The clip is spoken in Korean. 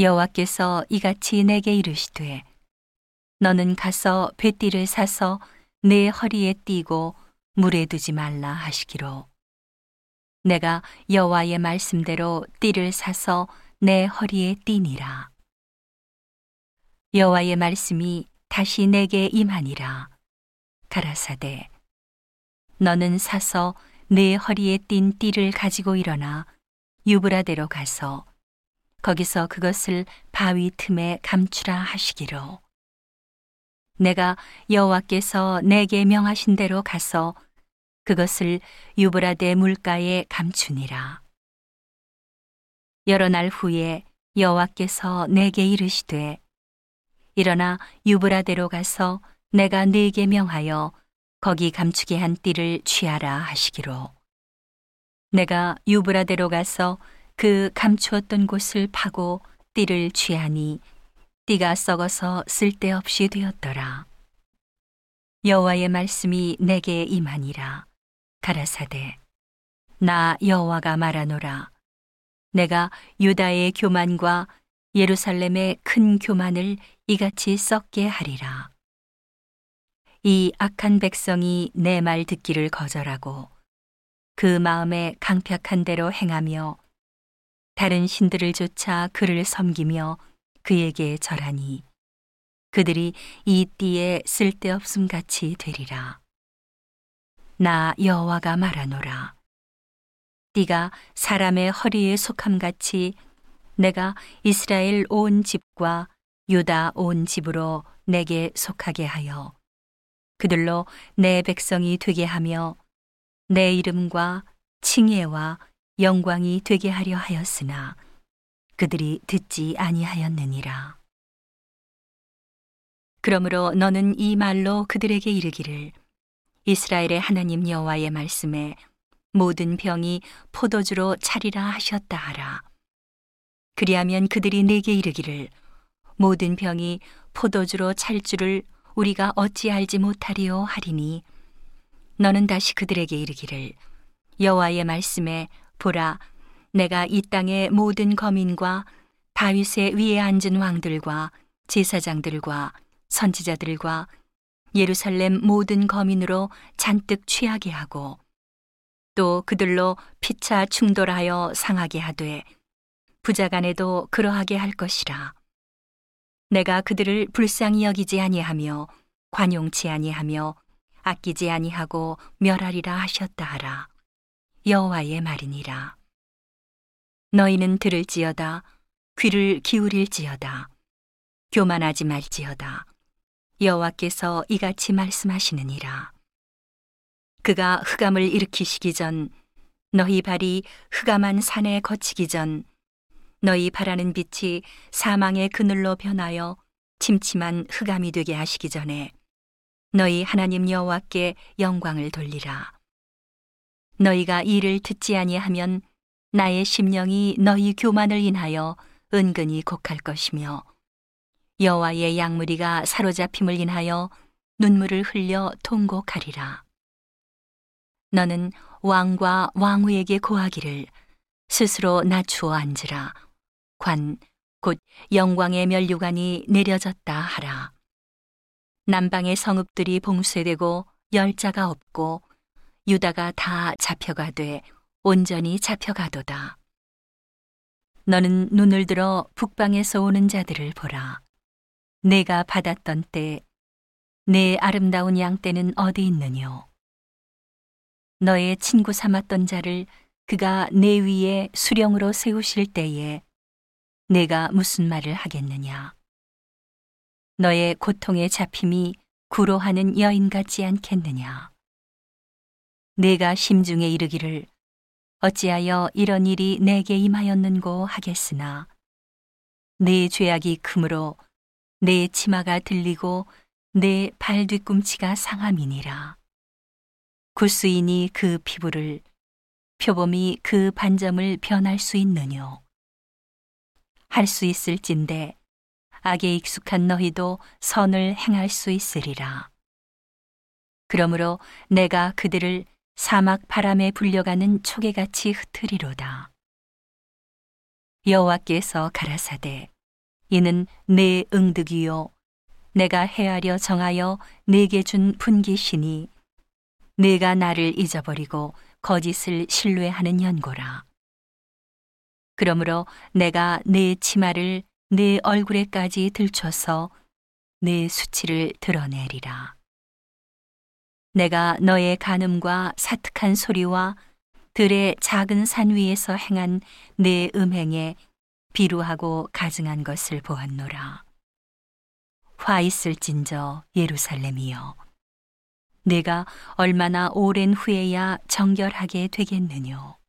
여호와께서 이같이 내게 이르시되 너는 가서 배띠를 사서 내 허리에 띠고 물에 두지 말라 하시기로. 내가 여호와의 말씀대로 띠를 사서 내 허리에 띠니라. 여호와의 말씀이 다시 내게 임하니라. 가라사대 너는 사서 내 허리에 띈 띠를 가지고 일어나 유브라데로 가서 거기서 그것을 바위 틈에 감추라 하시기로. 내가 여호와께서 내게 명하신 대로 가서 그것을 유브라데 물가에 감추니라. 여러 날 후에 여호와께서 내게 이르시되 일어나 유브라데로 가서 내가 네게 명하여 거기 감추게 한 띠를 취하라 하시기로. 내가 유브라데로 가서 그 감추었던 곳을 파고 띠를 취하니 띠가 썩어서 쓸데없이 되었더라. 여호와의 말씀이 내게 임하니라. 가라사대 나 여호와가 말하노라. 내가 유다의 교만과 예루살렘의 큰 교만을 이같이 썩게 하리라. 이 악한 백성이 내 말 듣기를 거절하고 그 마음에 강팍한 대로 행하며 다른 신들을 쫓아 그를 섬기며 그에게 절하니 그들이 이 띠에 쓸데없음 같이 되리라. 나 여호와가 말하노라. 띠가 사람의 허리에 속함 같이 내가 이스라엘 온 집과 유다 온 집으로 내게 속하게 하여 그들로 내 백성이 되게 하며 내 이름과 칭예와 영광이 되게 하려 하였으나 그들이 듣지 아니하였느니라. 그러므로 너는 이 말로 그들에게 이르기를 이스라엘의 하나님 여호와의 말씀에 모든 병이 포도주로 차리라 하셨다 하라. 그리하면 그들이 내게 이르기를 모든 병이 포도주로 찰 줄을 우리가 어찌 알지 못하리요 하리니 너는 다시 그들에게 이르기를 여호와의 말씀에 보라 내가 이 땅의 모든 거민과 다윗의 위에 앉은 왕들과 제사장들과 선지자들과 예루살렘 모든 거민으로 잔뜩 취하게 하고 또 그들로 피차 충돌하여 상하게 하되 부자간에도 그러하게 할 것이라 내가 그들을 불쌍히 여기지 아니하며 관용치 아니하며 아끼지 아니하고 멸하리라 하셨다 하라. 여호와의 말이니라. 너희는 들을지어다 귀를 기울일지어다 교만하지 말지어다 여호와께서 이같이 말씀하시느니라. 그가 흑암을 일으키시기 전 너희 발이 흑암한 산에 거치기 전 너희 바라는 빛이 사망의 그늘로 변하여 침침한 흑암이 되게 하시기 전에 너희 하나님 여호와께 영광을 돌리라. 너희가 이를 듣지 아니하면 나의 심령이 너희 교만을 인하여 은근히 곡할 것이며 여호와의 양무리가 사로잡힘을 인하여 눈물을 흘려 통곡하리라. 너는 왕과 왕후에게 고하기를 스스로 낮추어 앉으라. 관, 곧 영광의 면류관이 내려졌다 하라. 남방의 성읍들이 봉쇄되고 열자가 없고 유다가 다 잡혀가되 온전히 잡혀가도다. 너는 눈을 들어 북방에서 오는 자들을 보라. 내가 받았던 때, 내 아름다운 양 때는 어디 있느뇨? 너의 친구 삼았던 자를 그가 내 위에 수령으로 세우실 때에 내가 무슨 말을 하겠느냐? 너의 고통에 잡힘이 구로하는 여인 같지 않겠느냐? 내가 심중에 이르기를 어찌하여 이런 일이 내게 임하였는고 하겠으나 내 죄악이 크므로 내 치마가 들리고 내 발 뒤꿈치가 상함이니라. 구스인이 그 피부를 표범이 그 반점을 변할 수 있느뇨. 할 수 있을진데 악에 익숙한 너희도 선을 행할 수 있으리라. 그러므로 내가 그들을 사막 바람에 불려가는 초계같이 흩으리로다. 여호와께서 가라사대 이는 내 응득이요 내가 헤아려 정하여 내게 준 분기시니 내가 나를 잊어버리고 거짓을 신뢰하는 연고라. 그러므로 내가 내 치마를 내 얼굴에까지 들춰서 내 수치를 드러내리라. 내가 너의 간음과 사특한 소리와 들의 작은 산 위에서 행한 내 음행에 비루하고 가증한 것을 보았노라. 화 있을진저 예루살렘이여. 내가 얼마나 오랜 후에야 정결하게 되겠느뇨.